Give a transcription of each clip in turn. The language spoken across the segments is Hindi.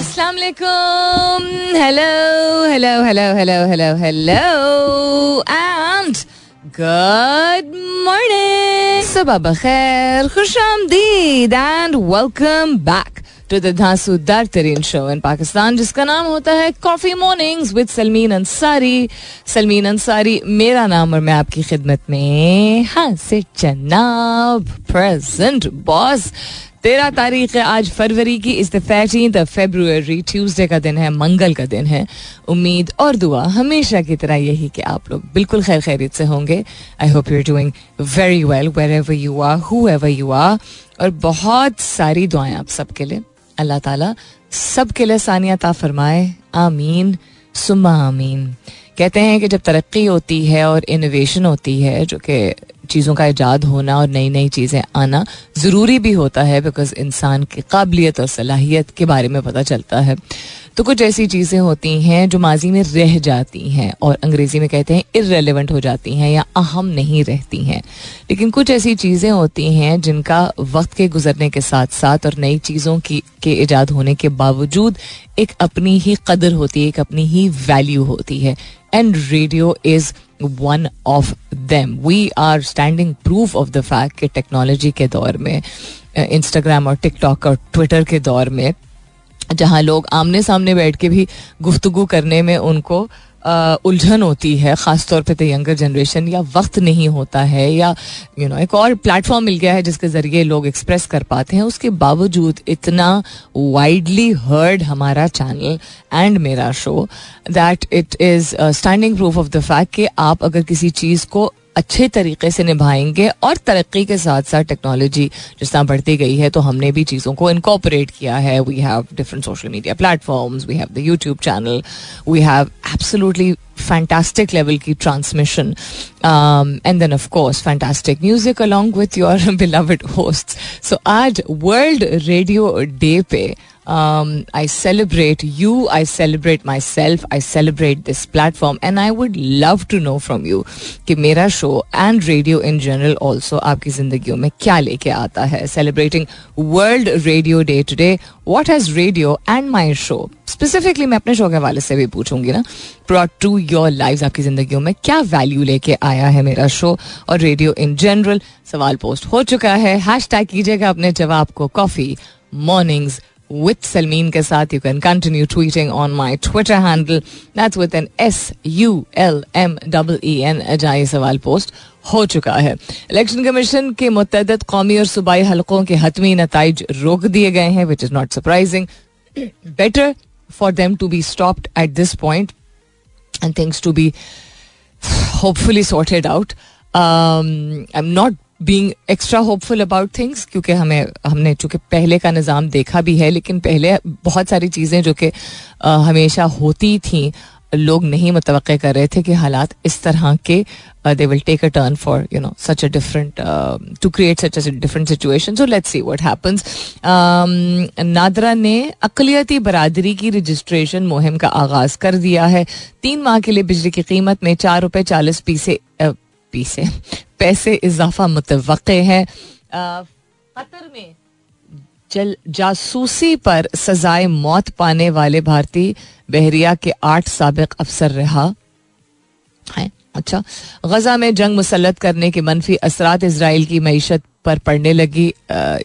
अस्सलाम वालेकुम hello hello hello hello hello hello and good morning सुबह बखैर खुश आमदीद and welcome back to the धांसूदार तरीन शो इन पाकिस्तान जिसका नाम होता है coffee mornings with Salmeen Ansari Salmeen Ansari मेरा नाम और मैं आपकी खिदमत में हाँ से जनाब प्रेजेंट बॉस तेरह तारीख है आज फरवरी की, इस द फेब्रुवरी ट्यूसडे का दिन है, मंगल का दिन है। उम्मीद और दुआ हमेशा की तरह यही कि आप लोग बिल्कुल खैर खैरियत से होंगे। I hope you are doing very well wherever you are whoever you are और बहुत सारी दुआएँ आप सबके लिए। अल्लाह ताला सबके लिए सानियत फरमाए। आमीन। सुमा आमीन। कहते हैं कि जब तरक्की होती है और इनोवेशन होती है, जो कि चीज़ों का ईजाद होना और नई नई चीज़ें आना ज़रूरी भी होता है बिकॉज़ इंसान की काबिलियत और सलाहियत के बारे में पता चलता है। तो कुछ ऐसी चीज़ें होती हैं जो माजी में रह जाती हैं और अंग्रेज़ी में कहते हैं इरेलीवेंट हो जाती हैं या अहम नहीं रहती हैं। लेकिन कुछ ऐसी चीज़ें होती हैं जिनका वक्त के गुजरने के साथ साथ और नई चीज़ों की, के ईजाद होने के बावजूद एक अपनी ही कदर होती है, एक अपनी ही वैल्यू होती है। And radio is one of them we are standing proof of the fact कि टेक्नोलॉजी के दौर में इंस्टाग्राम और टिकटॉक और ट्विटर के दौर में, जहाँ लोग आमने सामने बैठ के भी गुफ्तगु करने में उनको उलझन होती है ख़ास तौर पे तो यंगर जनरेशन या वक्त नहीं होता है या यू you नो know, एक और प्लेटफॉर्म मिल गया है जिसके ज़रिए लोग एक्सप्रेस कर पाते हैं उसके बावजूद इतना वाइडली हर्ड हमारा चैनल एंड मेरा show that it is standing proof of the fact कि आप अगर किसी चीज़ को अच्छे तरीके से निभाएँगे और तरक्की के साथ साथ टेक्नोलॉजी जिस तरह बढ़ती गई है तो हमने भी चीज़ों को इनकॉपरेट किया है। We have different social media platforms we have the YouTube channel we have absolutely fantastic level की transmission and then of course fantastic music along with your beloved hosts. आज वर्ल्ड रेडियो डे पे um, I celebrate you, I celebrate myself, I celebrate this platform, and I would love to know from you कि मेरा show and radio in general also आपकी जिंदगियों में क्या लेके आता है? Celebrating world radio day today what has radio and my show specifically मैं अपने शो के हवाले से भी पूछूँगी ना। ब्रॉट टू योर लाइफ आपकी जिंदगियों में क्या वैल्यू लेके आया है मेरा शो और रेडियो इन जनरल सवाल पोस्ट हो चुका है। हैश टैग कीजिएगा अपने जवाब को। कॉफ़ी मॉर्निंग्स with Salmeen के साथ you can continue tweeting on my Twitter handle. That's with an S U L M E N अजाई सवाल पोस्ट हो चुका है इलेक्शन कमीशन के मुतद कौमी और सूबाई हलकों के हतमी नतज रोक दिए गए हैं which is not surprising better for them to be stopped at this point and things to be hopefully sorted out I am not being extra hopeful about things क्योंकि हमें, हमने चूँकि पहले का निज़ाम देखा भी है, लेकिन पहले बहुत सारी चीज़ें जो कि हमेशा होती थी, लोग नहीं मुतव कर रहे थे कि हालात इस तरह के they will take a turn for you know such a different to create such a different situation so let's see what happens NADRA ने अकलियती बरदरी की रजिस्ट्रेशन मुहिम का आगाज़ कर दिया है। तीन माह के लिए बिजली की कीमत में चार रुपए चालीस पीसे पीसे पैसे इजाफा मुतव है। कतर में जल जासूसी पर सजाए मौत पाने वाले भारतीय बहरिया के आठ सबक अफसर रहा। है अच्छा। गजा में जंग मुसलत करने के मनफी असरात इसराइल की मीशत पर पड़ने लगी।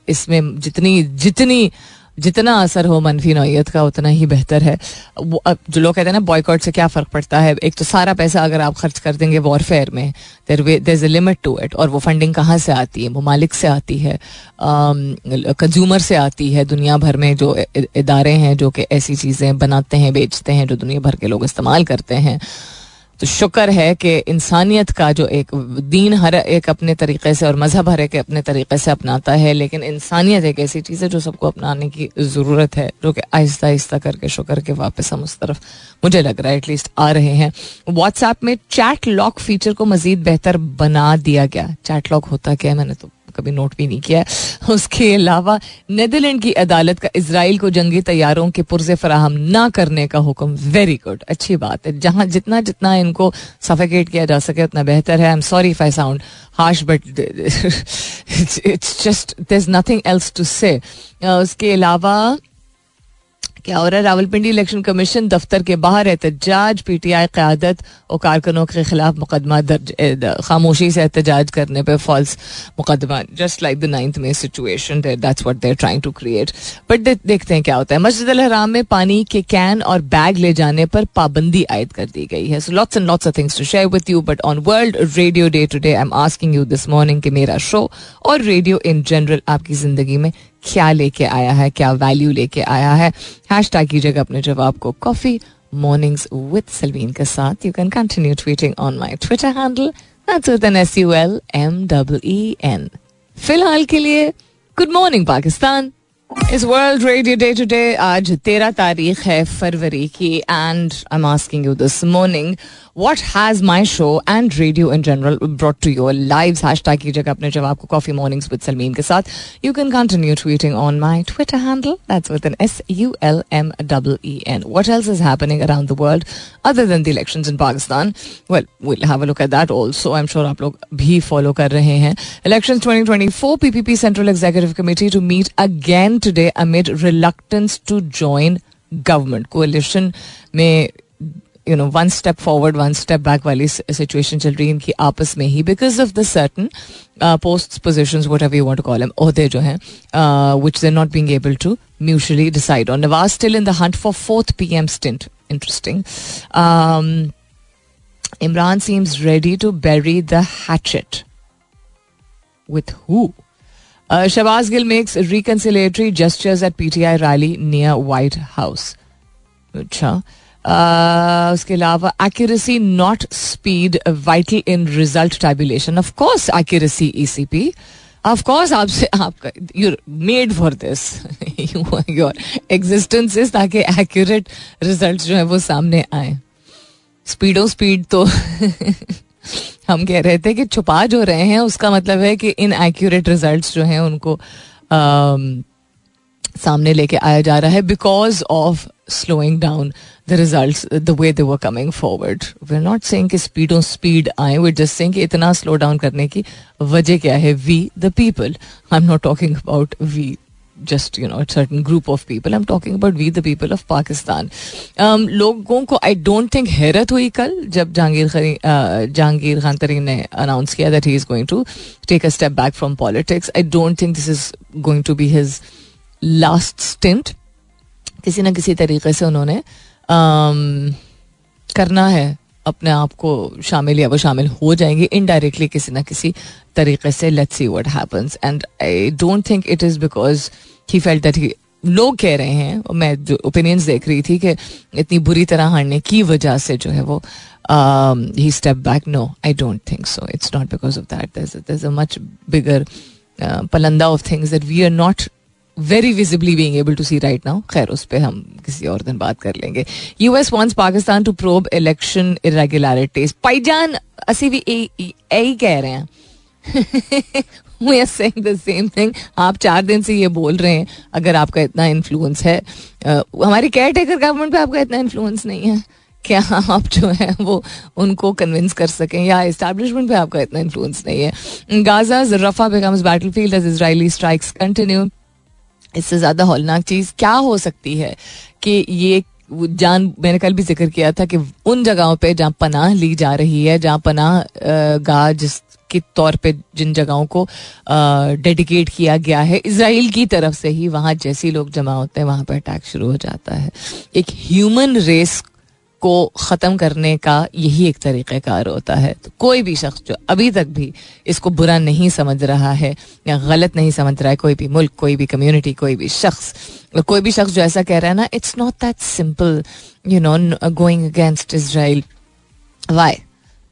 इसमें जितनी जितनी जितना असर हो मनफी नौीयत का, उतना ही बेहतर है। जो लोग कहते हैं ना बॉयकॉट से क्या फ़र्क पड़ता है? एक तो सारा पैसा अगर आप खर्च कर देंगे वॉरफेयर में there way there is a limit to it और वो फंडिंग कहाँ से आती है? ममालिक से आती है कंज्यूमर से आती है, दुनिया भर में जो इदारे हैं, जो कि ऐसी चीज़ें बनाते हैं, बेचते हैं, जो दुनिया भर के लोग इस्तेमाल करते हैं। तो शुक्र है कि इंसानियत का जो एक दीन हर एक अपने तरीके से और मज़हब हर एक अपने तरीके से अपनाता है, लेकिन इंसानियत एक ऐसी चीज़ है जो सबको अपनाने की ज़रूरत है, जो कि आहिस्ता आहिस्ता करके शुक्र के वापस हम उस तरफ़, मुझे लग रहा है एटलीस्ट आ रहे हैं। व्हाट्सएप में चैट लॉक फीचर को मजीद बेहतर बना दिया गया। चैट लॉक होता क्या है? मैंने तो कभी नोट भी नहीं किया उसके अलावा नदरलैंड की अदालत का इसराइल को जंगी तैयारों के पुर्जे फराहम ना करने का हुक्म। वेरी गुड अच्छी बात है। जहाँ जितना जितना इनको सफेकेट किया जा सके, उतना बेहतर है। I am sorry if I sound harsh but it's just nothing else to say उसके अलावा क्या हो रावलपिंडी इलेक्शन कमीशन दफ्तर के बाहर एहतजाज पीटीआई क्यादत और कारकुनों के खिलाफ मुकदमा दर्ज खामोशी से एहतजाज करने पर फॉल्स मुकदमा। जस्ट लाइक द नाइन्थ में situation that's what they are trying to create but देखते हैं क्या होता है। मस्जिद अल में पानी के कैन और बैग ले जाने पर पाबंदी आयद कर दी गई है। So lots and lots of things to share with you but on world radio day today I am asking you this morning कि मेरा शो और रेडियो इन जनरल आपकी ज़िंदगी में क्या लेके आया है, क्या वैल्यू लेके आया है? हैश टैग कीजिएगा अपने जवाब को कॉफ़ी मॉर्निंग्स विद सलवीन के साथ। You can continue tweeting on my Twitter handle S U L M W N फ़िलहाल के लिए गुड मॉर्निंग पाकिस्तान इस वर्ल्ड रेडियो डे टुडे आज तेरह तारीख है फरवरी की and I am asking you this morning what has my show and radio in general brought to your live hashtag कीजिएगा अपने जवाब को कॉफ़ी मॉर्निंग्स विद सलमीन के साथ you can continue tweeting on my Twitter handle that's with N S U L M double E N what else is happening around the world other than the election in Pakistan well will have a look at that also I am sure आप लोग भी फॉलो कर रहे हैं election twenty twenty four PPP central executive committee to meet again today amid reluctance to join government collision में you know one step forward one step back वाली सिचुएशन चल रही है इनकी आपस में ही because of the certain post position what ever you want call M ओहदे जो हैं which they not being able to mutually decide on Nawaz still in the hunt for fourth P M stint interesting Imran seems ready to bury the hatchet with who? Uh, Shabazz Gill makes reconciliatory gestures at PTI rally near White House. अच्छा uh, उसके अलावा accuracy not speed vital in result tabulation of course accuracy ECP of course आपसे आपका you made for this your existence is ताकि एक्यूरेट रिज़ल्ट जो है वो सामने आए. स्पीडो स्पीड तो हम कह रहे थे कि छुपा जो रहे हैं उसका मतलब है कि इन एक्यूरेट रिज़ल्ट जो हैं उनको आ, सामने लेके आया जा रहा है because of slowing down the result the way they were coming forward we are not saying कि स्पीड ऑन स्पीड आए वी जस्ट सेइंग कि इतना स्लो डाउन करने की वजह क्या है? We the people I am not talking about we just you know certain group of people I am talking about we the people of um, लोगों को आई डोंट थिंक हैरत हुई कल जब जहांगीर जहांगीर खान तरीन ने अनाउंस किया that he is going to take a step back from politics I don't think this is going to be his last stint किसी ना किसी तरीके से उन्होंने um, करना है अपने आप को शामिल या वो शामिल हो जाएँगे इनडायरेक्टली किसी ना किसी तरीके से. Let's see what happens and I don't think it is because he felt that ही लोग कह रहे हैं मैं जो ओपिनियंस देख रही थी कि इतनी बुरी तरह हारने की वजह से जो है वो ही step back no I don't think so it's not because of that a much bigger पलंदा of things that we are not very visibly being able to see right now खैर उस पर हम किसी और दिन बात कर लेंगे। US wants Pakistan to probe election irregularities पाईजान असी भी यही कह रहे हैं। सेम थिंग आप चार दिन से ये बोल रहे हैं अगर आपका इतना इन्फ्लुएंस है। uh, हमारी केयर टेकर गवर्नमेंट पे आपका इतना इन्फ्लुएंस नहीं है। क्या आप जो है वो उनको कन्विंस कर सकें? या इस्टेब्लिशमेंट पे आपका इतना इन्फ्लुएंस नहीं है। Gaza Rafah becomes battlefield as Israeli strikes continue इससे ज़्यादा हौलनाक चीज़ क्या हो सकती है कि ये जान, मैंने कल भी ज़िक्र किया था कि उन जगहों पे जहाँ पनाह ली जा रही है, जहाँ पनाह गाह जिस, के तौर पे जिन जगहों को डेडिकेट किया गया है इसराइल की तरफ़ से ही वहाँ जैसे लोग जमा होते हैं, वहाँ पर अटैक शुरू हो जाता है। एक ह्यूमन रेस को ख़त्म करने का यही एक तरीक़ेकार होता है। तो कोई भी शख्स जो अभी तक भी इसको बुरा नहीं समझ रहा है या गलत नहीं समझ रहा है, कोई भी मुल्क, कोई भी कम्युनिटी कोई भी शख्स कोई भी शख्स जो ऐसा कह रहा है ना it's not that simple you know going against Israel why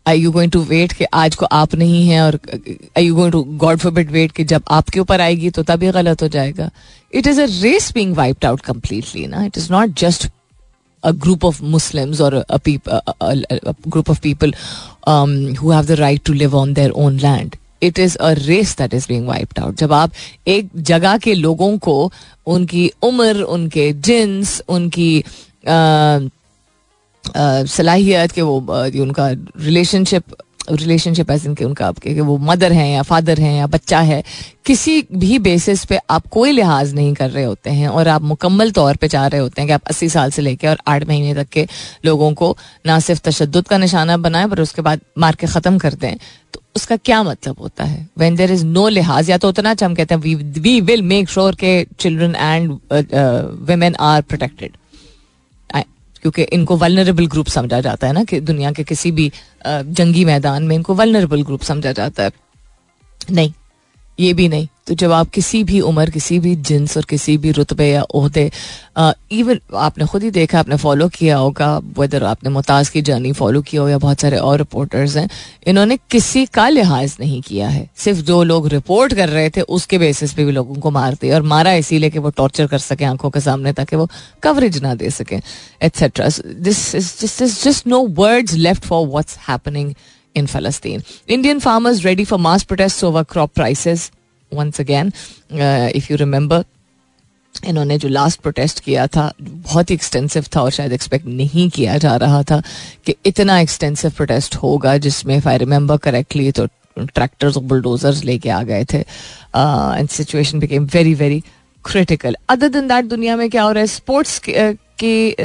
I you going to wait कि आज को आप नहीं हैं और I you going to God forbid wait कि जब आपके ऊपर आएगी तो तभी गलत हो जाएगा? It is a race being wiped out completely ना। It is not just a group of Muslims or a, a, peop, a, a, group of people um, who have the right to live on their own land. It is a race that is being wiped out जब आप एक जगह के लोगों को उनकी उम्र उनके जिन्स उनकी सलाहियत के वो उनका रिलेशनशिप रिलेशनशिप एज इनके उनका आपके, कि वो मदर हैं या फादर हैं या बच्चा है, किसी भी बेसिस पे आप कोई लिहाज नहीं कर रहे होते हैं और आप मुकम्मल तौर पे चाह रहे होते हैं कि आप अस्सी साल से लेकर और आठ महीने तक के लोगों को ना सिर्फ़ तशद का निशाना बनाएँ, पर उसके बाद मार के ख़त्म कर दें। तो उसका क्या मतलब होता है? वेन देर इज़ नो लिहाज, या तो उतना अच्छा हम कहते हैं वी विल मेक श्योर के children and women are protected क्योंकि इनको वलनरेबल ग्रुप समझा जाता है ना कि दुनिया के किसी भी जंगी मैदान में इनको वलनरेबल ग्रुप समझा जाता है। नहीं ये भी नहीं। तो जब आप किसी भी उम्र, किसी भी जिन्स और किसी भी रुतबे या अहदे इवन आपने खुद ही देखा, आपने फॉलो किया होगा वेदर आपने मुताज की जर्नी फॉलो किया हो या बहुत सारे और रिपोर्टर्स हैं, इन्होंने किसी का लिहाज नहीं किया है। सिर्फ़ जो लोग रिपोर्ट कर रहे थे, उसके बेसिस पे भी लोगों को मार दिया और मारा इसीलिए कि वो टॉर्चर कर सकें, आँखों के सामने ताकि वो कवरेज ना दे सकें etcetera this is just no words left for what's happening in Palestine. Indian farmers ready for mass protests over crop prices. Once again, uh, if you इन्होंने जो लास्ट प्रोटेस्ट किया था बहुत ही एक्सटेंसिव था और शायद एक्सपेक्ट नहीं किया जा रहा था कि इतना एक्सटेंसिव प्रोटेस्ट होगा जिसमें आई रिमेंबर करेक्टली तो ट्रैक्टर्स और बुलडोजर्स लेके आ गए थे and situation became very very critical other दिन दैट दुनिया में क्या हो रहा है स्पोर्ट्स के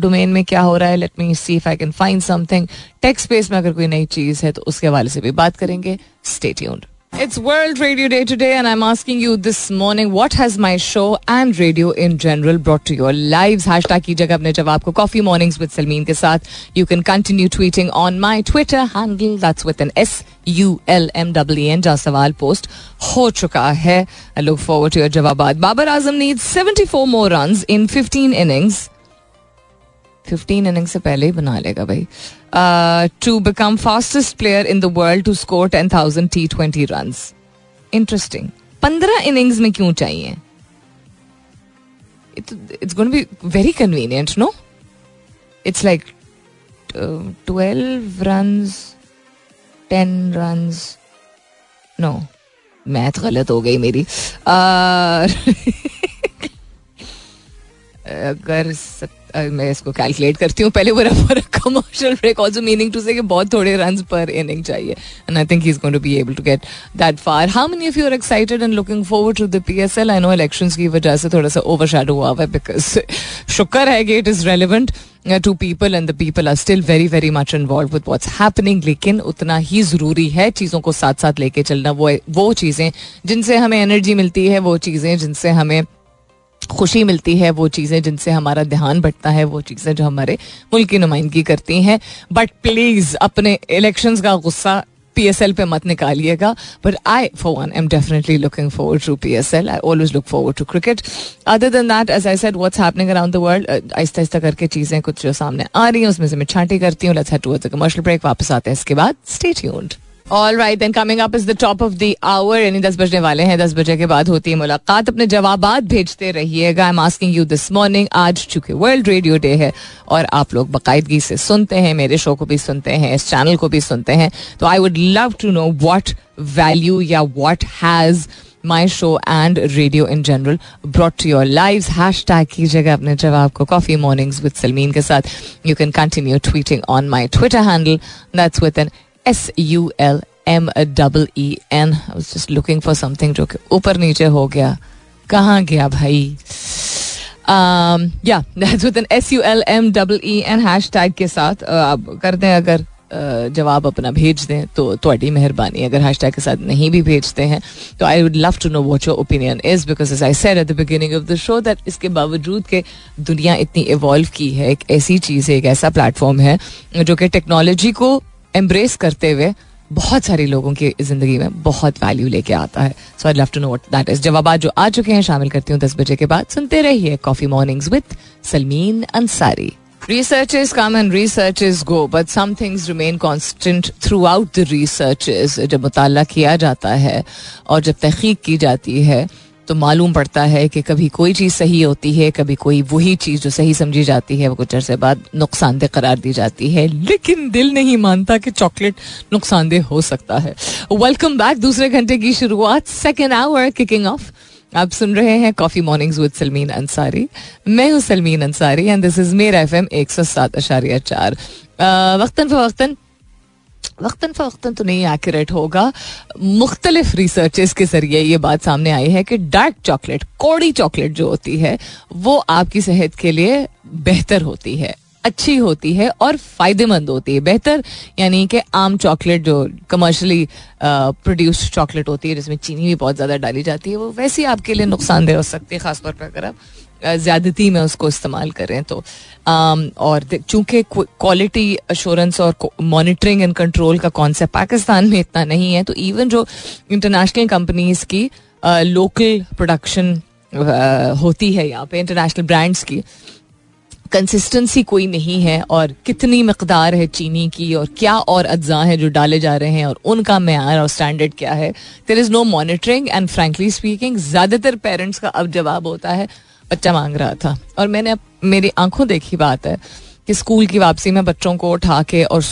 डोमेन में क्या हो रहा है let me see if I can find something takes space में अगर कोई नई चीज़ है तो उसके हवाले से भी बात करेंगे. Stay tuned It's World Radio Day today, and I'm asking you this morning what has my show and radio in general brought to your lives? Hashtag कीजिएगा अपने जवाब को Coffee Mornings with Salmeen के साथ. You can continue tweeting on my Twitter handle. That's with an S U L M W N जहाँ सवाल पोस्ट हो चुका है. I look forward to your जवाबात. Babar Azam needs 74 more runs in 15 innings. 15 inning से पहले ही बना लेगा भाई। To become fastest player in the world to score ten thousand T twenty run interesting पंद्रह इनिंग्स में क्यों चाहिए? It's gonna be very convenient no it's like twelve run ten run no math गलत हो गई मेरी। अगर मैं इसको कैलकुलेट करती हूँ, पहले बुरा for commercial break also meaning to say कि बहुत थोड़े रन पर इनिंग चाहिए। And I think he is going to be able to get that far how many of you are excited and looking forward to the PSL I know elections की वजह से थोड़ा सा ओवर हुआ है बिकॉज़ शुक्र है कि it is relevant to people and the people are still very very much involve with what's happening लेकिन उतना ही ज़रूरी है चीज़ों को साथ साथ लेके चलना। वो वो चीज़ें जिनसे हमें एनर्जी मिलती है, वो चीज़ें जिनसे हमें खुशी मिलती है, वो चीज़ें जिनसे हमारा ध्यान बढ़ता है, वो चीज़ें जो हमारे मुल्क की नुमाइंदगी करती हैं। बट प्लीज़ अपने इलेक्शंस का गुस्सा पी एस एल पे मत निकालिएगा। But I for one am definitely looking forward to P S L I always look forward to cricket other than that as I said what's happening around the world आहिस्ता आहिस्ता करके चीज़ें कुछ जो सामने आ रही हैं, उसमें से मैं छांटी करती हूँ। Let's head the commercial break वापस आते हैं इसके बाद। Stay tuned all right then coming up is the top of the hour यानी दस बजने वाले हैं, दस बजे के बाद होती है मुलाकात। अपने जवाब भेजते रहिएगा। I am asking you this morning आज चूँकि वर्ल्ड रेडियो डे है, और आप लोग बाकायदगी से सुनते हैं, मेरे शो को भी सुनते हैं, इस चैनल को भी सुनते हैं तो I would love to know what value या what has my show and radio in general brought to your live hashtag कीजिएगा अपने जवाब को। कॉफ़ी मॉर्निंग्स विद सलमीन के साथ। You can continue tweeting on my Twitter handle that's with N S U L M double E N just looking for something जो ऊपर नीचे हो गया। कहाँ गया भाई? S U L M double E N hashtag के साथ आप कर दें अगर जवाब अपना भेज दें तो थोड़ी मेहरबानी। अगर हैश टैग के साथ नहीं भी भेजते हैं तो I would love to know what your opinion is because as I said at the beginning of the show that इसके बावजूद के दुनिया इतनी इवॉल्व की है, एक ऐसी चीज़ है, एक ऐसा प्लेटफॉर्म है, जो कि टेक्नोलॉजी को एम्ब्रेस करते हुए बहुत सारे लोगों की ज़िंदगी में बहुत वैल्यू लेके आता है। So I love to know that is जवाब जो आ चुके हैं शामिल करती हूँ दस बजे के बाद सुनते रहिए coffee mornings with Salmeen Ansari Researchers come and researchers go, but some things remain constant throughout the researches. जब मुताला किया जाता है और जब तहकीक की जाती है। तो मालूम पड़ता है कि कभी कोई चीज़ सही होती है, कभी कोई वही चीज़ जो सही समझी जाती है, वो कुछ अरसे बाद नुकसानदेह करार दी जाती है। लेकिन दिल नहीं मानता कि चॉकलेट नुकसानदेह हो सकता है। वेलकम बैक दूसरे घंटे की शुरुआत सेकेंड आवर किकिंग ऑफ़ आप सुन रहे हैं coffee mornings with Salmeen Ansari मैं हूँ Salmeen Ansari and this is मेरा एफ़ एम एक सौ सात अशारिया चार। वक्तन फवक्तन वक्ता फ़वक्ता तो नहीं एक्यूरेट होगा। मुख्तलिफ़ रिसर्चेस के ज़रिए ये बात सामने आई है कि डार्क चॉकलेट कौड़ी चॉकलेट जो होती है, वो आपकी सेहत के लिए बेहतर होती है, अच्छी होती है और फ़ायदेमंद होती है। बेहतर यानी कि आम चॉकलेट जो कमर्शली प्रोड्यूस्ड चॉकलेट होती है, जिसमें चीनी भी बहुत ज़्यादा डाली जाती है, वो वैसी आपके लिए नुकसानदेह हो सकती है, ख़ासतौर पर अगर आप ज़्यादती में उसको इस्तेमाल करें तो और चूँकि क्वालिटी अश्योरेंस और मॉनिटरिंग एंड कंट्रोल का कॉन्सेप्ट पाकिस्तान में इतना नहीं है तो इवन जो इंटरनेशनल कंपनीज़ की लोकल प्रोडक्शन होती है यहाँ पे इंटरनेशनल ब्रांड्स की कंसिस्टेंसी कोई नहीं है और कितनी मकदार है चीनी की और क्या और अज्जा है जो डाले जा रहे हैं और उनका मैार और स्टैंडर्ड क्या है there is no monitoring and frankly speaking ज़्यादातर पेरेंट्स का अब जवाब होता है बच्चा मांग रहा था। और मैंने अब मेरी आँखों देखी बात है कि स्कूल की वापसी में बच्चों को उठा के और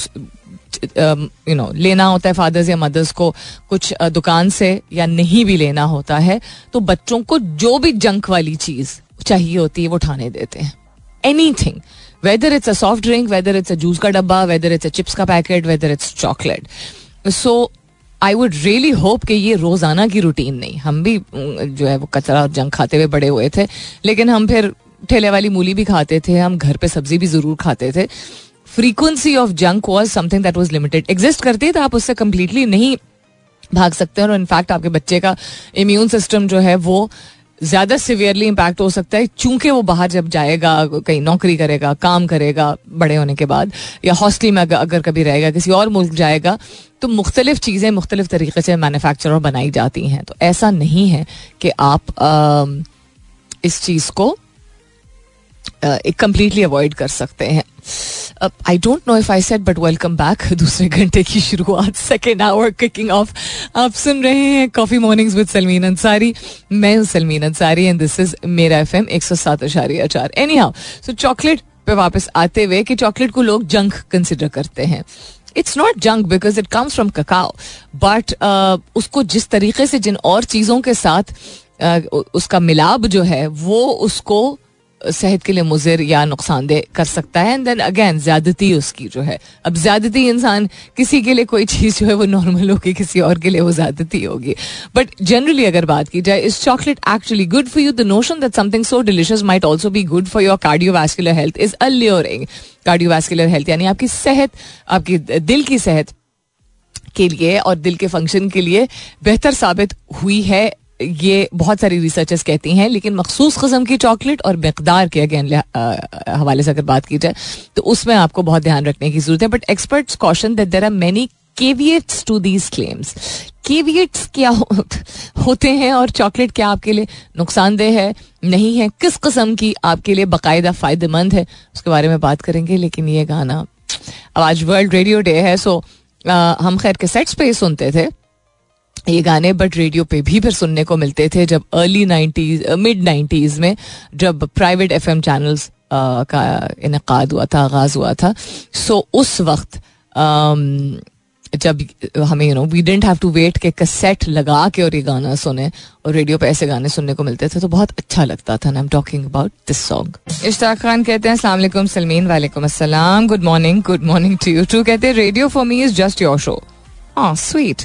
यू नो लेना होता है फादर्स या मदर्स को कुछ दुकान से या नहीं भी लेना होता है तो बच्चों को जो भी जंक वाली चीज़ चाहिए होती है वो उठाने देते हैं। Anything whether it's a soft drink whether it's a juice का डब्बा वेदर इट्स अ चिप्स का packet whether it's chocolate so I would really hope कि ये रोज़ाना की रूटीन नहीं। हम भी जो है वो कचरा और जंक खाते हुए बड़े हुए थे, लेकिन हम फिर ठेले वाली मूली भी खाते थे, हम घर पे सब्ज़ी भी ज़रूर खाते थे। Frequency of junk was something that was limited exist करती है तो आप उससे कम्प्लीटली नहीं भाग सकते हैं और इनफैक्ट आपके बच्चे का इम्यून सिस्टम जो है वो ज़्यादा सिवियरली इम्पैक्ट हो सकता है, चूँकि वो बाहर जब जाएगा, कहीं नौकरी करेगा, काम करेगा बड़े होने के बाद, या हॉस्टल में अगर कभी रहेगा, किसी और मुल्क जाएगा तो मुख्तलिफ़ चीज़ें मुख्तलिफ़ तरीके से मैन्युफैक्चर बनाई जाती हैं। तो ऐसा नहीं है कि आप आ, इस चीज़ को कम्प्लीटली अवॉइड कर सकते हैं। I don't know if I set but welcome back दूसरे घंटे की शुरुआत सेकेंड आवर किकिंग ऑफ़ आप सुन रहे हैं coffee mornings with Salmeen Ansari मैं Salmeen Ansari and this is मेरा एफ़ एम एक सौ सात अशारिया चार। एनी हाउ सो चॉकलेट पे वापस आते हुए कि चॉकलेट को लोग जंक कंसिडर करते हैं। It's not junk because it comes from cacao but उसको जिस तरीके से जिन और चीज़ों के साथ uh, उसका मिलाप जो है वो उसको सेहत के लिए मुजिर या नुकसानदेह कर सकता है। एंड देन अगेन ज्यादती उसकी जो है। अब ज्यादती इंसान किसी के लिए कोई चीज़ जो है, वो नॉर्मल होगी, किसी और के लिए वो ज्यादती होगी। बट जनरली अगर बात की जाए is chocolate actually good for you the notion that something so delicious might also be good for your cardiovascular health is alluring cardiovascular health यानी आपकी सेहत, आपकी दिल की सेहत के लिए और दिल के फ़ंक्शन के लिए बेहतर साबित हुई है। ये बहुत सारी रिसर्चर्स कहती हैं लेकिन मखसूस कस्म की चॉकलेट और मकदार के अगेन हवाले से अगर बात की जाए तो उसमें आपको बहुत ध्यान रखने की ज़रूरत है but experts caution that there are many caveats to these claims caveats क्या हो, होते हैं और चॉकलेट क्या आपके लिए नुकसानदेह है नहीं है किस कस्म की आपके लिए बाकायदा फ़ायदेमंद है उसके बारे में बात करेंगे लेकिन ये गाना अब आज वर्ल्ड रेडियो डे है सो आ, हम खैर के सेट्स पे ही सुनते थे। ये गाने बट रेडियो पे भी फिर सुनने को मिलते थे जब अर्ली नाइन्टीज मिड नाइन्टीज में जब प्राइवेट एफ़ एम चैनल्स का इनका हुआ था, आगाज़ हुआ था। सो उस वक्त जब हमें you know we didn't have to wait के कसेट लगा के और ये गाना सुने और रेडियो पे ऐसे गाने सुनने को मिलते थे तो बहुत अच्छा लगता था। I am talking about this song Ishtiaq Khan कहते हैं, अस्सलाम सलमीन, वालेकुम अस्सलाम good morning good morning to you too कहते हैं radio for me is just your show हाँ sweet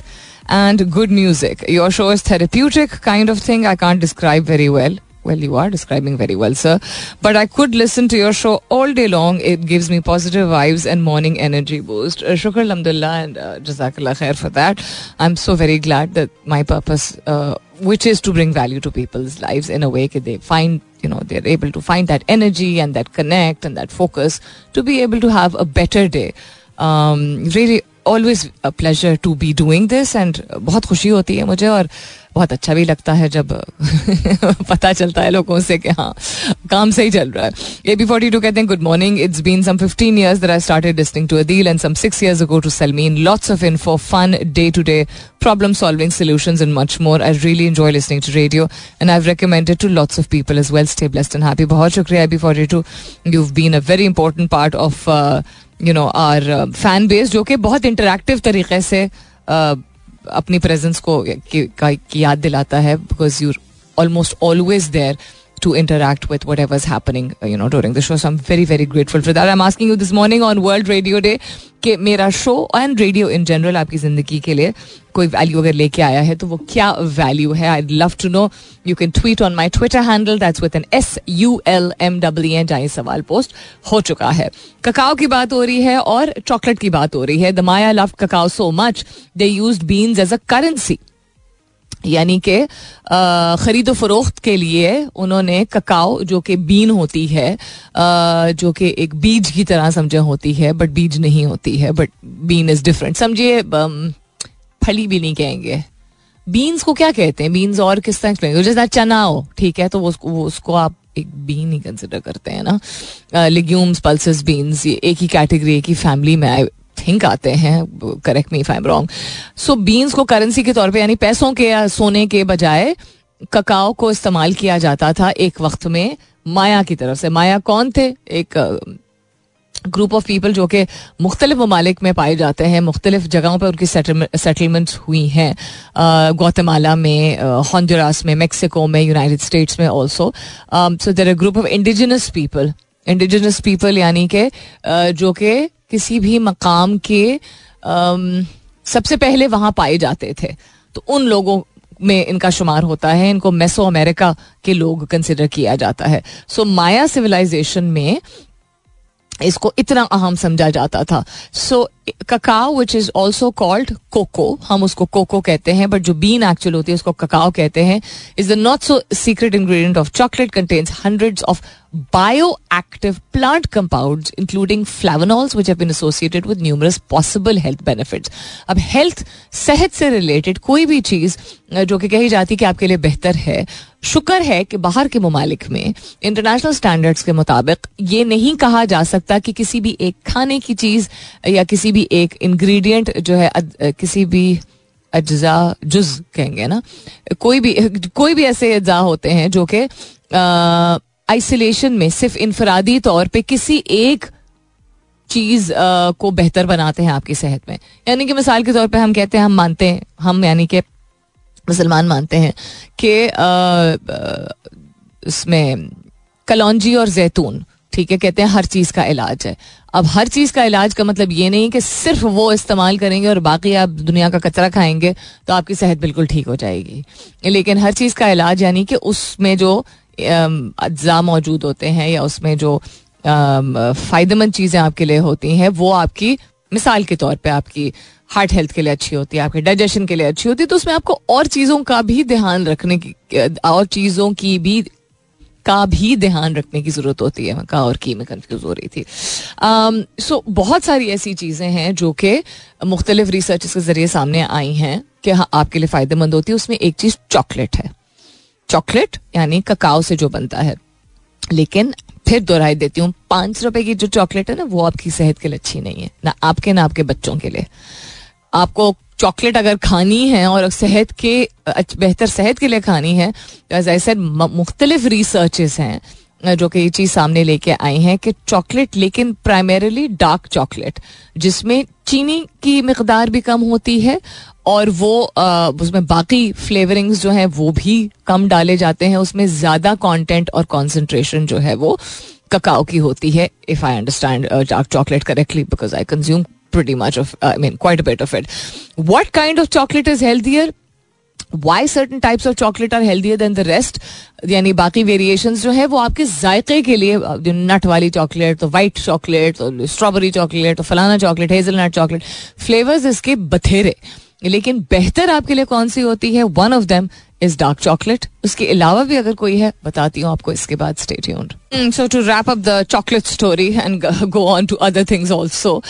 and good music. Your show is therapeutic kind of thing. I can't describe very well. Well, you are describing very well, sir. But I could listen to your show all day long. It gives me positive vibes and morning energy boost. Uh, shukr alhamdulillah and uh, jazakallah khair for that. I'm so very glad that my purpose, uh, which is to bring value to people's lives in a way that they find, you know, they're able to find that energy and that connect and that focus to be able to have a better day. Um, really always pleasure to be doing this and बहुत खुशी होती है मुझे और बहुत अच्छा भी लगता है जब पता चलता है लोगों से कि हाँ काम सही चल रहा है ए बी फोर्टी टू कहते हैं good morning it's been some fifteen years that I started listening to Adeel and some six years ago to Salmeen lots of info fun day to day problem solving solutions and much more. I really enjoy listening to radio and I've recommended to lots of people as well. Stay blessed and happy. बहुत शुक्रिया A B forty two been a very important part of uh, you know our fan base जो कि बहुत इंटरेक्टिव तरीके से uh, अपनी प्रेजेंस को की, याद दिलाता है because you're almost always there to interact with whatever's happening, uh, you know, during the show. So I'm very, very grateful for that. I'm asking you this morning on World Radio Day कि मेरा show and radio in general आपकी ज़िंदगी के लिए कोई वैल्यू अगर लेके आया है तो वो क्या वैल्यू है? I love to know you can tweet on my Twitter handle that's with N S U L M W N जहाँ सवाल पोस्ट हो चुका है। ककाओ की बात हो रही है और चॉकलेट की बात हो रही है। The Maya love cacao so much they use beans as a currency यानी कि ख़रीदो फरोख्त के लिए उन्होंने ककाओ जो कि बीन होती है जो कि एक बीज की तरह समझे होती है बट बीज नहीं होती है बट बीन इज़ डिफरेंट समझिए फली भी नहीं कहेंगे। बीन्स को क्या कहते हैं? बीन्स और किस तरह एक्सप्लेन जैसे चना हो ठीक है तो वो उसको, वो उसको आप एक बीन ही कंसिडर करते हैं ना। लिग्यूम्स पल्सेस बीन्स ये एक ही कैटेगरी एक ही फैमिली में आए। थिंक आते हैं correct me if I am wrong so beans को करेंसी के तौर पे, यानी पैसों के या सोने के बजाय ककाओ को इस्तेमाल किया जाता था एक वक्त में माया की तरफ़ से। माया कौन थे? एक ग्रुप ऑफ़ पीपल जो कि मुख्तलिफ़ ममालिक में पाए जाते हैं, मुख्तलिफ़ जगहों पर उनकी सेटलमेंट्स हुई हैं। गौतमाला में हॉन्जुरास में, मेक्सिको में, यूनाइटेड स्टेट्स में also so there a group of indigenous people indigenous people यानी के जो कि किसी भी मकाम के सबसे पहले वहाँ पाए जाते थे। तो उन लोगों में इनका शुमार होता है इनको मेसो अमेरिका के लोग कंसिडर किया जाता है। सो so, माया सिविलाइजेशन में इसको इतना अहम समझा जाता था। So cacao which is also called cocoa हम उसको कोको कहते हैं बट जो बीन एक्चुअल होती है उसको ककाओ कहते हैं is the not so secret ingredient of chocolate contains hundreds of bioactive plant compounds, including flavonols, which have been associated with numerous possible health benefits. अब हेल्थ सेहत से रिलेटेड कोई भी चीज़ जो कि कही जाती कि आपके लिए बेहतर है, शुक्र है कि बाहर के ममालिक में इंटरनेशनल स्टैंडर्ड्स के मुताबिक, ये नहीं कहा जा सकता कि किसी भी एक खाने की चीज़, या किसी भी एक इंग्रेडिएंट जो है किसी भी अज्जा, जुज कहेंगे ना, कोई भी कोई भी ऐसे अज्जा होते हैं जो कि आइसोलेशन में, सिर्फ़ इनफरादी तौर पे किसी एक चीज़ को बेहतर बनाते हैं आपकी सेहत में। यानी कि मिसाल के तौर पे हम कहते हैं, हम मानते हैं, हम यानी कि मुसलमान मानते हैं कि इसमें कलौजी और जैतून, ठीक है, कहते हैं हर चीज़ का इलाज है। अब हर चीज़ का इलाज का मतलब ये नहीं कि सिर्फ़ वो इस्तेमाल करेंगे और बाकी आप दुनिया का कचरा खाएँगे तो आपकी सेहत बिल्कुल ठीक हो जाएगी। लेकिन हर चीज़ का इलाज यानी कि उसमें जो अज्जा मौजूद होते हैं या उसमें जो फ़ायदेमंद चीज़ें आपके लिए होती हैं वो आपकी मिसाल के तौर पे आपकी हार्ट हेल्थ के लिए अच्छी होती है आपके डाइजेशन के लिए अच्छी होती है तो उसमें आपको और चीज़ों का भी ध्यान रखने की और चीज़ों की भी का भी ध्यान रखने की ज़रूरत होती है का और की में कंफ्यूज हो रही थी। सो um, so, बहुत सारी ऐसी चीज़ें हैं जो कि मुख्तलिफ़ रिसर्च के ज़रिए सामने आई हैं कि हाँ आपके लिए फ़ायदेमंद होती है उसमें एक चीज़ चॉकलेट है। चॉकलेट, यानी ककाओ से जो बनता है। लेकिन फिर दोहराई देती हूँ, पाँच रुपए की जो चॉकलेट है ना, वो आपकी सेहत के लिए अच्छी नहीं है, ना आपके ना आपके बच्चों के लिए। आपको चॉकलेट अगर खानी है और सेहत के बेहतर सेहत के लिए खानी है तो मुख्तलिफ़ रिसर्चेस हैं, जो कि ये चीज़ सामने लेके आई हैं कि चॉकलेट, लेकिन प्राइमरीली डार्क चॉकलेट, जिसमें चीनी की मकदार भी कम होती है और वो आ, उसमें बाकी फ्लेवरिंग्स जो हैं वो भी कम डाले जाते हैं उसमें ज़्यादा कंटेंट और कॉन्सेंट्रेशन जो है वो ककाओ की होती है if I understand dark chocolate correctly because I consume pretty much of uh, I mean quite of it. What kind of chocolate is healthier? Why certain types of chocolate are healthier than the rest यानी बाकी वेरिएशन जो है, वो आपके जायके के लिए नट वाली चॉकलेट तो वाइट चॉकलेट तो स्ट्रॉबेरी चॉकलेट तो फलाना chocolate hazelnut chocolate flavours इसके बथेरे। लेकिन बेहतर आपके लिए कौन सी होती है? One of them is dark chocolate उसके अलावा भी अगर कोई है, बताती हूँ आपको इसके बाद stay tuned so to wrap up the chocolate story and go on to other things also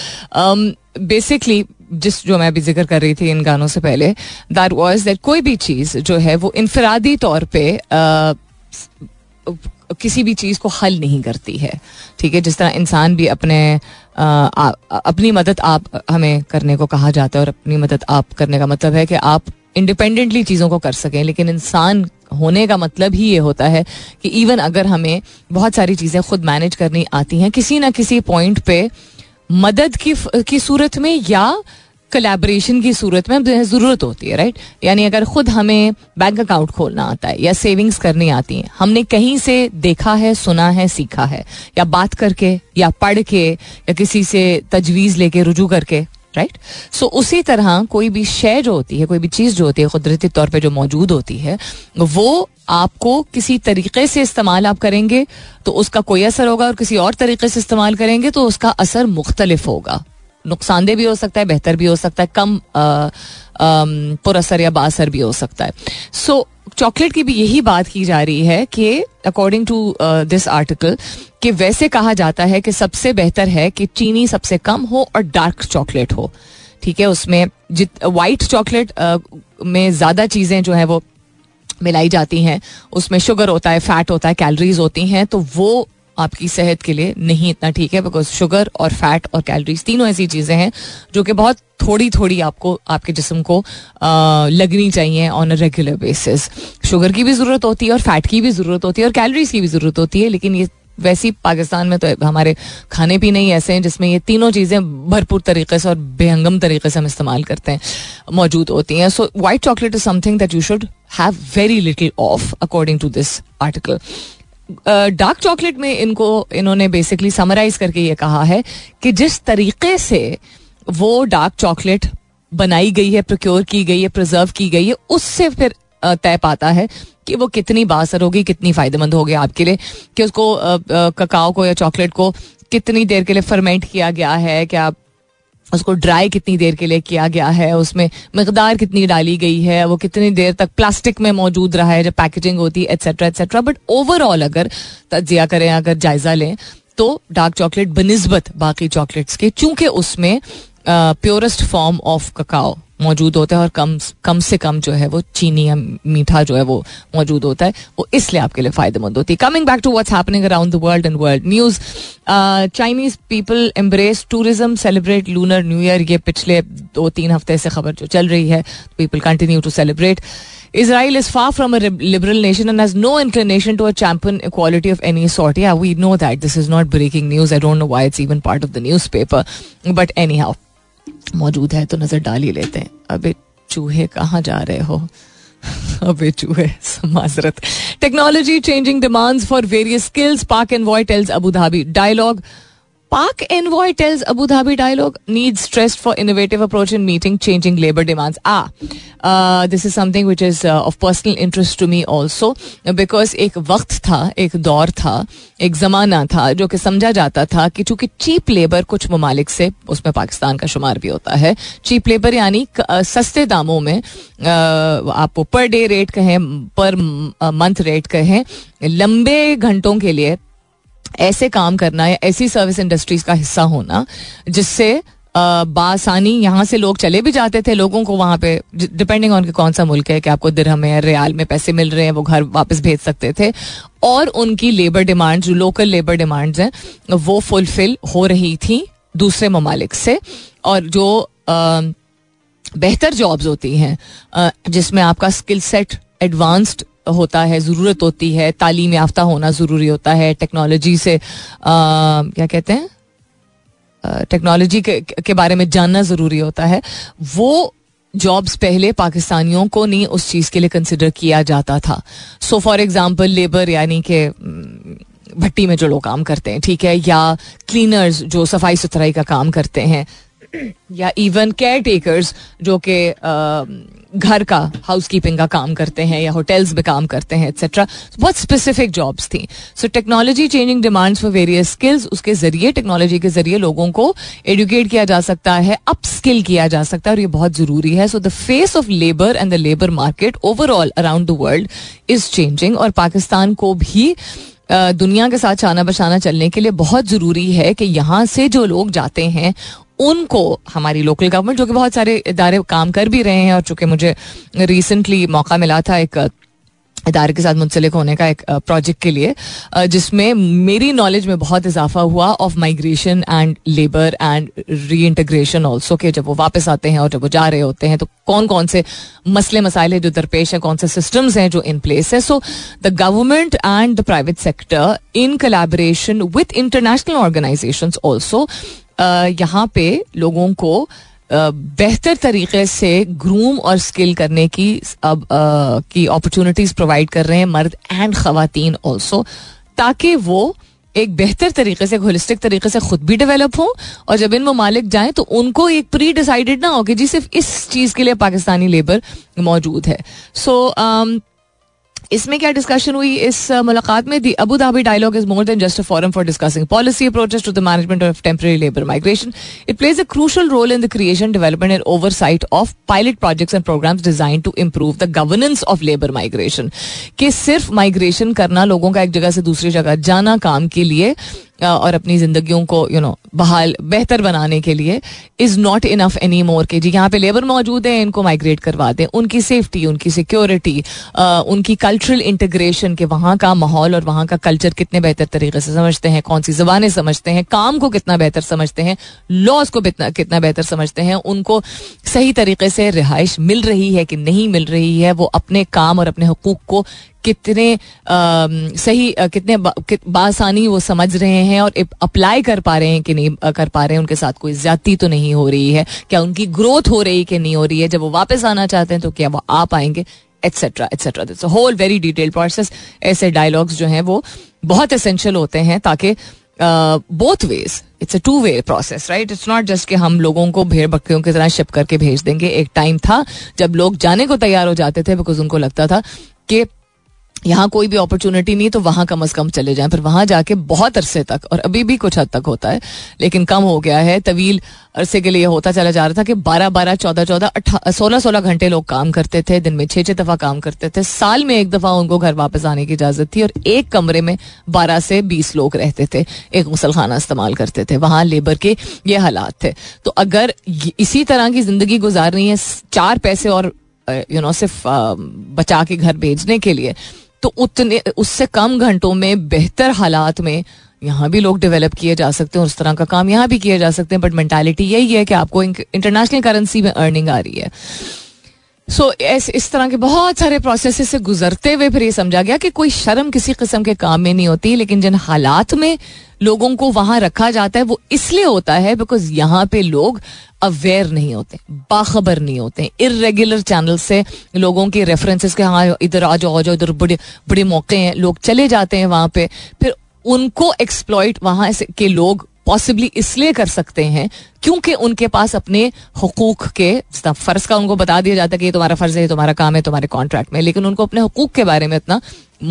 basically जिस जो मैं अभी ज़िक्र कर रही थी इन गानों से पहले दैट वॉज़ दैट कोई भी चीज़ जो है वो इनफरादी तौर पे uh, किसी भी चीज़ को हल नहीं करती है। ठीक है? जिस तरह इंसान भी अपने आ, आ, अपनी मदद आप हमें करने को कहा जाता है और अपनी मदद आप करने का मतलब है कि आप इंडिपेंडेंटली चीज़ों को कर सकें लेकिन इंसान होने का मतलब ही ये होता है कि इवन अगर हमें बहुत सारी चीज़ें खुद मैनेज करनी आती हैं किसी ना किसी पॉइंट पे मदद की की सूरत में या कोलैबोरेशन की सूरत में ज़रूरत होती है राइट यानी अगर खुद हमें बैंक अकाउंट खोलना आता है या सेविंग्स करनी आती हैं, हमने कहीं से देखा है, सुना है, सीखा है, या बात करके, या पढ़ के, या किसी से तजवीज़ लेके, रुजू करके राइट सो उसी तरह कोई भी शय जो होती है, कोई भी चीज़ जो होती है, कुदरती तौर पे जो मौजूद होती है, वो आपको किसी तरीके से इस्तेमाल आप करेंगे तो उसका कोई असर होगा और किसी और तरीके से इस्तेमाल करेंगे तो उसका असर मुख्तलिफ़ होगा। नुकसानदेह भी हो सकता है बेहतर भी हो सकता है कम पुरअसर या बासर भी हो सकता है। सो so, चॉकलेट की भी यही बात की जा रही है कि अकॉर्डिंग टू दिस आर्टिकल कि वैसे कहा जाता है कि सबसे बेहतर है कि चीनी सबसे कम हो और डार्क चॉकलेट हो। ठीक है उसमें जित वाइट चॉकलेट में ज़्यादा चीज़ें जो है वो मिलाई जाती हैं। उसमें शुगर होता है फैट होता है कैलोरीज होती हैं तो वो आपकी सेहत के लिए नहीं इतना ठीक है बिकॉज़ शुगर और फैट और कैलोरीज तीनों ऐसी चीज़ें हैं जो कि बहुत थोड़ी थोड़ी आपको आपके जिसम को आ, लगनी चाहिए on a regular basis sugar की भी ज़रूरत होती है और फैट की भी ज़रूरत होती है और कैलोरीज की भी ज़रूरत होती है लेकिन ये वैसी पाकिस्तान में तो हमारे खाने पीने ही ऐसे हैं जिसमें ये तीनों चीज़ें भरपूर तरीके से और बेहंगम तरीके से हम इस्तेमाल करते हैं मौजूद होती हैं. So white chocolate is something that you should have very little of according to this article dark chocolate में इनको, इन्होंने बेसिकली समराइज करके ये कहा है कि जिस तरीके से वो डार्क चॉकलेट बनाई गई है प्रोक्योर की गई है प्रिजर्व की गई है, उससे फिर तय पाता है कि वो कितनी बासर होगी, कितनी फ़ायदेमंद होगी आपके लिए, कि उसको ककाओ को या चॉकलेट को कितनी देर के लिए फर्मेंट किया गया है, क्या उसको ड्राई कितनी देर के लिए किया गया है, उसमें मकदार कितनी डाली गई है, वो कितनी देर तक प्लास्टिक में मौजूद रहा है, जब पैकेजिंग होती है एट्सेट्रा एट्सेट्रा बट ओवरऑल अगर तजिया करें, अगर जायजा लें तो डार्क चॉकलेट बनस्बत बाकी चॉकलेट्स के, चूँकि उसमें प्योरेस्ट फॉर्म ऑफ़ ककाओ मौजूद होता है और कम कम से कम जो है वो चीनी या मीठा जो है वो मौजूद होता है वो इसलिए आपके लिए फ़ायदेमंद होती है coming back to what's happening around the world and world news Chinese people embrace tourism celebrate lunar new year ये पिछले दो तीन हफ़्ते से खबर जो चल रही है people continue to celebrate Israel is far from a liberal nation and has no inclination to a champion equality of any sort. Yeah, we know that. This is not breaking news. I don't know why it's even part of the newspaper. But anyhow, मौजूद है तो नज़र डाल ही लेते हैं। अबे, चूहे कहाँ जा रहे हो? अबे, चूहे माजरत technology changing demands for various skills Pak envoy tells Abu Dhabi dialogue Pak envoy tells Abu Dhabi dialogue need stressed for innovative approach in meeting changing labour demands uh this is something which is of personal interest to me also because एक वक्त था, एक दौर था, एक जमाना था जो कि समझा जाता था कि चूँकि चीप लेबर कुछ ममालिक से, उसमें पाकिस्तान का शुमार भी होता है। चीप लेबर यानी सस्ते दामों में आपको पर डे रेट कहें पर मंथ रेट कहें, लंबे घंटों के लिए ऐसे काम करना या ऐसी सर्विस इंडस्ट्रीज़ का हिस्सा होना, जिससे बासानी यहाँ से लोग चले भी जाते थे लोगों को वहाँ पे डिपेंडिंग ऑन कौन सा मुल्क है कि आपको दिरहम है रियाल में पैसे मिल रहे हैं, वो घर वापस भेज सकते थे। और उनकी लेबर डिमांड जो लोकल लेबर डिमांड्स हैं, वो फुलफिल हो रही थी दूसरे ममालिक से। और जो बेहतर जॉब्स होती हैं जिसमें आपका स्किल सेट एडवांस्ड होता है ज़रूरत होती है तालीम याफ्ता होना ज़रूरी होता है टेक्नोलॉजी से क्या कहते हैं? टेक्नोलॉजी के, के बारे में जानना ज़रूरी होता है। वो जॉब्स पहले पाकिस्तानियों को नहीं उस चीज़ के लिए कंसिडर किया जाता था। सो फॉर एग्ज़ाम्पल लेबर यानी कि भट्टी में जो लोग काम करते हैं ठीक है या क्लीनर्स जो सफ़ाई सुथराई का काम करते हैं या इवन केयर टेकर्स जो कि घर का हाउस कीपिंग का काम करते हैं या होटल्स में काम करते हैं एक्सेट्रा बहुत स्पेसिफिक जॉब्स थी. So technology changing demands for various skills उसके ज़रिए टेक्नोलॉजी के ज़रिए लोगों को एडुकेट किया जा सकता है अप स्किल किया जा सकता है, और ये बहुत ज़रूरी है. So the face of labour and the labour market overall around the world is changing और पाकिस्तान को भी दुनिया के साथ छाना बशाना चलने के लिए बहुत ज़रूरी है कि यहाँ से जो लोग जाते हैं उनको, हमारी लोकल गवर्नमेंट जो कि बहुत सारे इदारे काम कर भी रहे हैं और चूँकि मुझे रिसेंटली मौका मिला था एक इदारे के साथ मुंसलिक होने का एक प्रोजेक्ट के लिए जिसमें मेरी नॉलेज में बहुत इजाफा हुआ of migration and labour and reintegration also के जब वो वापस आते हैं और जब वो जा रहे होते हैं तो कौन कौन से मसले, मसाइल जो दरपेश हैं, कौन से सिस्टम्स हैं जो इन प्लेस है। So the government and the private sector in collaboration with international organization also यहाँ पे लोगों को बेहतर तरीके से ग्रूम और स्किल करने की अब की अपॉर्चुनिटीज़ प्रोवाइड कर रहे हैं मर्द एंड खातन ऑल्सो ताकि वो एक बेहतर तरीके से होलिस्टिक तरीके से खुद भी डेवलप हो और जब इन ममालिक जाए तो उनको एक प्री डिसाइडेड ना हो कि जी सिर्फ़ इस चीज़ के लिए पाकिस्तानी लेबर मौजूद है। सो so, um, इसमें क्या डिस्कशन हुई इस मुलाकात में? The Abu Dhabi dialogue is more than just a forum for discussing policy approaches to the management of temporary labour migration it plays a crucial role in the creation development and oversight of pilot projects and programmes design to improve the governance of labour migration कि सिर्फ़ माइग्रेशन करना लोगों का एक जगह से दूसरी जगह जाना काम के लिए और अपनी जिंदगियों को यू नो बहाल बेहतर बनाने के लिए is not enough any more के जी यहाँ पे लेबर मौजूद है इनको माइग्रेट करवा दें। उनकी सेफ्टी उनकी सिक्योरिटी उनकी कल्चरल इंटीग्रेशन के वहाँ का माहौल और वहाँ का कल्चर कितने बेहतर तरीके से समझते हैं कौन सी जबानें समझते हैं काम को कितना बेहतर समझते हैं लॉज को कितना बेहतर समझते हैं उनको सही तरीके से रिहाइश मिल रही है कि नहीं मिल रही है वो अपने काम और अपने हकूक को कितने आ, सही आ, कितने बासानी वो समझ रहे हैं और अप्लाई कर पा रहे हैं कि नहीं। कर पा रहे हैं, उनके साथ कोई ज़्यादा तो नहीं हो रही है। क्या उनकी ग्रोथ हो रही कि नहीं हो रही है? जब वो वापस आना चाहते हैं तो क्या वो आ पाएँगे? Et cetera et cetera it's whole very detail process ऐसे डायलॉग्स जो हैं, वो बहुत एसेंशियल होते हैं ताकि both ways it's a two way process right it's not just कि हम लोगों को भेड़ बकरियों की तरह शिप करके भेज देंगे। एक टाइम था जब लोग जाने को तैयार हो जाते थे बिकॉज़ उनको लगता था कि यहाँ कोई भी अपॉर्चुनिटी नहीं तो वहाँ कम अज कम चले जाएँ। फिर वहाँ जाके बहुत अरसे तक, और अभी भी कुछ हद तक होता है, लेकिन कम हो गया है। तवील अरसे के लिए होता चला जा रहा था कि बारह बारह चौदह चौदह सोलह सोलह घंटे लोग काम करते थे, दिन में छह छह दफ़ा काम करते थे। साल में एक दफ़ा उनको घर वापस आने की इजाज़त थी, और एक कमरे में बारह से बीस लोग रहते थे, एक मुसलखाना इस्तेमाल करते थे। वहाँ लेबर के ये हालात थे। तो अगर इसी तरह की ज़िंदगी गुजारनी है, चार पैसे और यू नो सिर्फ़ बचा के घर भेजने के लिए तो उतने उससे कम घंटों में बेहतर हालात में यहाँ भी लोग डेवलप किए जा सकते हैं उस तरह का काम यहाँ भी किया जा सकते हैं बट मैंटेलिटी यही है कि आपको इंटरनेशनल करेंसी में अर्निंग आ रही है। सो so, इस तरह के बहुत सारे प्रोसेस से गुजरते हुए फिर ये समझा गया कि कोई शर्म किसी किस्म के काम में नहीं होती लेकिन जिन हालात में लोगों को वहाँ रखा जाता है, वो इसलिए होता है बिकॉज़ यहाँ पे लोग अवेयर नहीं होते, बाखबर नहीं होते इरेगुलर चैनल से लोगों के रेफरेंसेस के हाँ इधर आ जाओ आ जाओ, इधर बड़े बड़े मौके हैं, लोग चले जाते हैं वहाँ पे, फिर उनको एक्सप्लॉइट वहाँ के लोग पॉसिबली इसलिए कर सकते हैं क्योंकि उनके पास अपने हकूक के फ़र्ज़ का उनको बता दिया जाता है कि ये तुम्हारा फ़र्ज़ है तुम्हारा काम है, तुम्हारे कॉन्ट्रैक्ट में लेकिन उनको अपने हकूक के बारे में इतना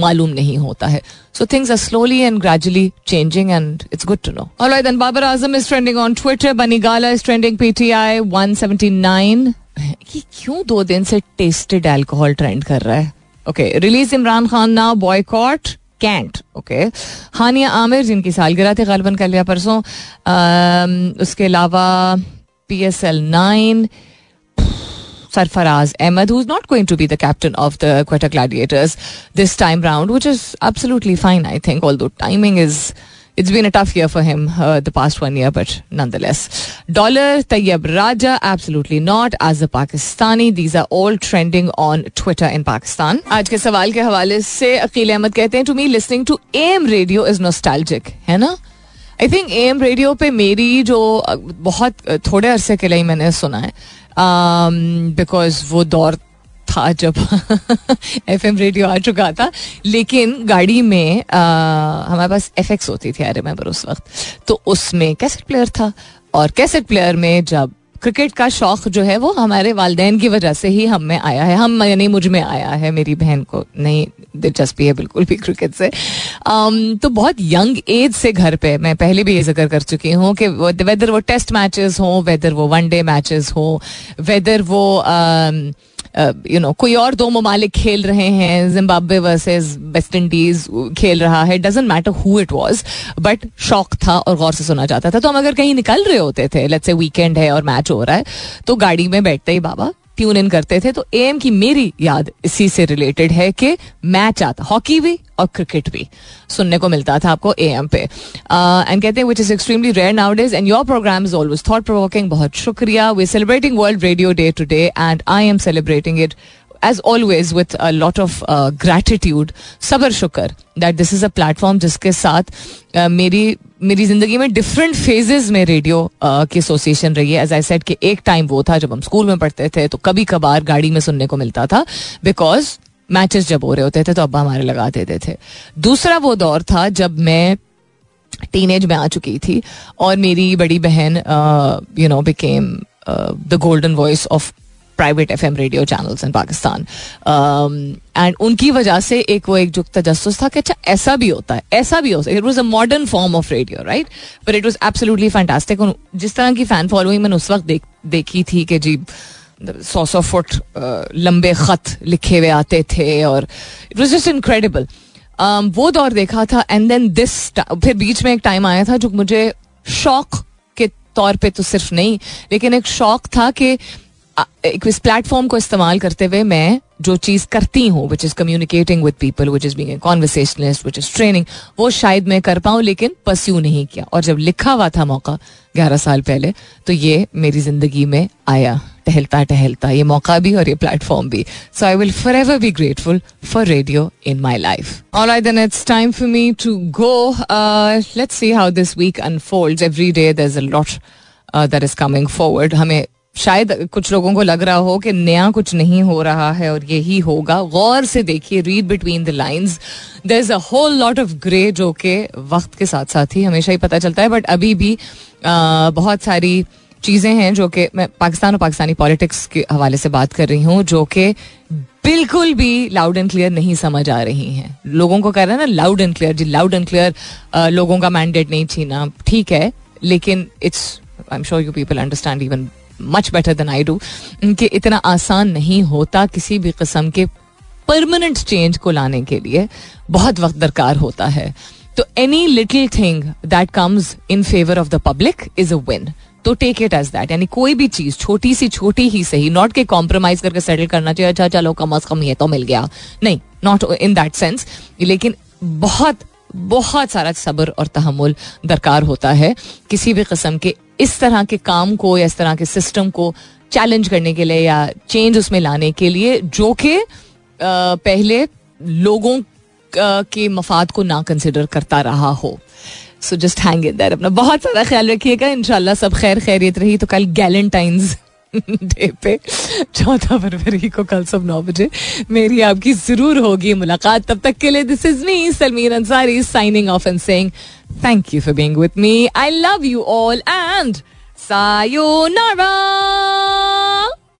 मालूम नहीं होता है। So things are slowly and gradually changing and it's good to know alright then Babar Azam is trending on Twitter Banigala is trending PTI 179 ये क्यों दो दिन से टेस्टेड अल्कोहल ट्रेंड कर रहा है? Okay release Imran Khan now boycott can't okay Hania Aamir जिनकी सालगिरह थी गालबन कर लिया परसों उसके अलावा P S L nine Sarfaraz Ahmed, who's not going to be the captain of the Quetta Gladiators this time round, which is absolutely fine, I think, although timing is it's been a tough year for him uh, the past one year, but nonetheless. Dollar Tayyab Raja, absolutely not. As a Pakistani, these are all trending on Twitter in Pakistan. आज के सवाल के हवाले से अकील अहमद कहते हैं to me listening to M radio is nostalgic है ना I think A M radio पे मेरी जो बहुत थोड़े अरसे के लिए मैंने सुना है। बिकॉज़ um, वो दौर था जब एफ़ एम रेडियो आ चुका था। लेकिन गाड़ी में हमारे पास एफ़ एक्स होती थी आई रिमेम्बर उस वक्त। तो उसमें कैसेट प्लेयर था। और कैसेट प्लेयर में जब क्रिकेट का शौक जो है वो हमारे वालदेन की वजह से ही हम में आया है। हम यानी मुझमें आया है मेरी बहन को। नहीं दिलचस्पी है बिल्कुल भी क्रिकेट से। um, तो बहुत यंग एज से घर पे मैं पहले भी ये ज़िक्र कर चुकी हूँ कि वेदर वो टेस्ट मैचेस हों वेदर वो वनडे मैचेस हो वेदर वो um, यू नो कोई और दो ममालिक खेल रहे हैं जिम्बाब्वे वर्सेज वेस्ट इंडीज खेल रहा है doesn't matter who it was but शौक था और गौर से सुना जाता था। तो हम अगर कहीं निकल रहे होते थे लेट्स से वीकेंड है और मैच हो रहा है तो गाड़ी में बैठते ही बाबा ट्यून इन करते थे तो एम की मेरी याद इसी से रिलेटेड है कि मैच आता हॉकी भी और क्रिकेट भी सुनने को मिलता था आपको ए एम पे। एंड कहते हैं which is extremely rare nowadays and your programme is always thought provoking बहुत शुक्रिया। We celebrating world radio day today and I am celebrating it as always with a lot of gratitude सबर शुक्र that this is a platform जिसके साथ uh, मेरी मेरी ज़िंदगी में डिफरेंट फेजेस में रेडियो uh, की एसोसिएशन रही है एज आई सेड कि एक टाइम वो था जब हम स्कूल में पढ़ते थे तो कभी कभार गाड़ी में सुनने को मिलता था बिकॉज़ मैचेस जब हो रहे होते थे तो अब्बा हमारे लगा देते थे दूसरा वो दौर था जब मैं टीनेज में आ चुकी थी और मेरी बड़ी बहन you know became the golden voice of private F M radio channels in Pakistan and उनकी वजह से एक वो एक जो तजस था कि अच्छा ऐसा भी होता है ऐसा भी हो सकता it was a modern form of radio right but it was absolutely fantastic जिस तरह की फ़ैन फॉलोइंग मैंने उस वक्त देख, देखी थी कि जी सौ सौ फुट लंबे खत लिखे हुए आते थे और इट वॉज़ जस्ट इनक्रेडिबल वो दौर देखा था एंड देन दिस फिर बीच में एक टाइम आया था जो मुझे शौक के तौर पे तो सिर्फ़ नहीं लेकिन एक शौक था कि इस प्लेटफॉर्म को इस्तेमाल करते हुए मैं जो चीज़ करती हूँ which is communicating with people which is being conversationalist which is training वो शायद मैं कर पाऊँ, लेकिन परस्यू नहीं किया। और जब लिखा हुआ था मौका ग्यारह साल पहले तो ये मेरी ज़िंदगी में आया, टहलता टहलता। ये मौका भी और ये प्लेटफॉर्म भी। So I will forever be grateful for radio in my life alright then it's time for me to go let's see how this week unfolds every day there is a lot that is coming forward हमें शायद कुछ लोगों को लग रहा हो कि नया कुछ नहीं हो रहा है और यही होगा। गौर से देखिए read between the lines there is a whole lot of grey जो कि वक्त के साथ साथ ही हमेशा ही पता चलता है बट अभी भी आ, बहुत सारी चीज़ें हैं जो कि मैं पाकिस्तान और पाकिस्तानी पॉलिटिक्स के हवाले से बात कर रही हूँ जो कि बिल्कुल भी लाउड एंड क्लियर नहीं समझ आ रही हैं। लोगों को कह रहे हैं ना लाउड एंड क्लियर जी लाउड एंड क्लियर लोगों का मैंडेट नहीं छीना। ठीक है लेकिन it's I am sure you people understand even much better than I do कि इतना आसान नहीं होता किसी भी किस्म के परमानेंट चेंज को लाने के लिए। बहुत वक्त दरकार होता है। तो any little thing that comes in favour of the public is a win तो टेक इट एज दैट यानी कोई भी चीज़, छोटी सी, छोटी ही सही नॉट के कॉम्प्रोमाइज करके सेटल करना चाहिए अच्छा चलो, कम अज कम ये तो मिल गया। नहीं नॉट इन दैट सेंस लेकिन बहुत बहुत सारा सब्र और तहमुल दरकार होता है। किसी भी किस्म के इस तरह के काम को या इस तरह के सिस्टम को चैलेंज करने के लिए या चेंज उसमें लाने के लिए जो कि पहले लोगों के मफाद को ना कंसिडर करता रहा हो। So just hang in there अपना। बहुत सारा ख्याल रखिएगा। इंशाल्लाह सब खैर खैरियत रही। तो कल गैलेंटाइंस डे पे, चौदह फरवरी को कल सब नौ बजे, मेरी आपकी ज़रूर होगी मुलाकात। तब तक के लिए this is me Salmeer Ansari signing off and saying thank you for being with me I love you all and sayonara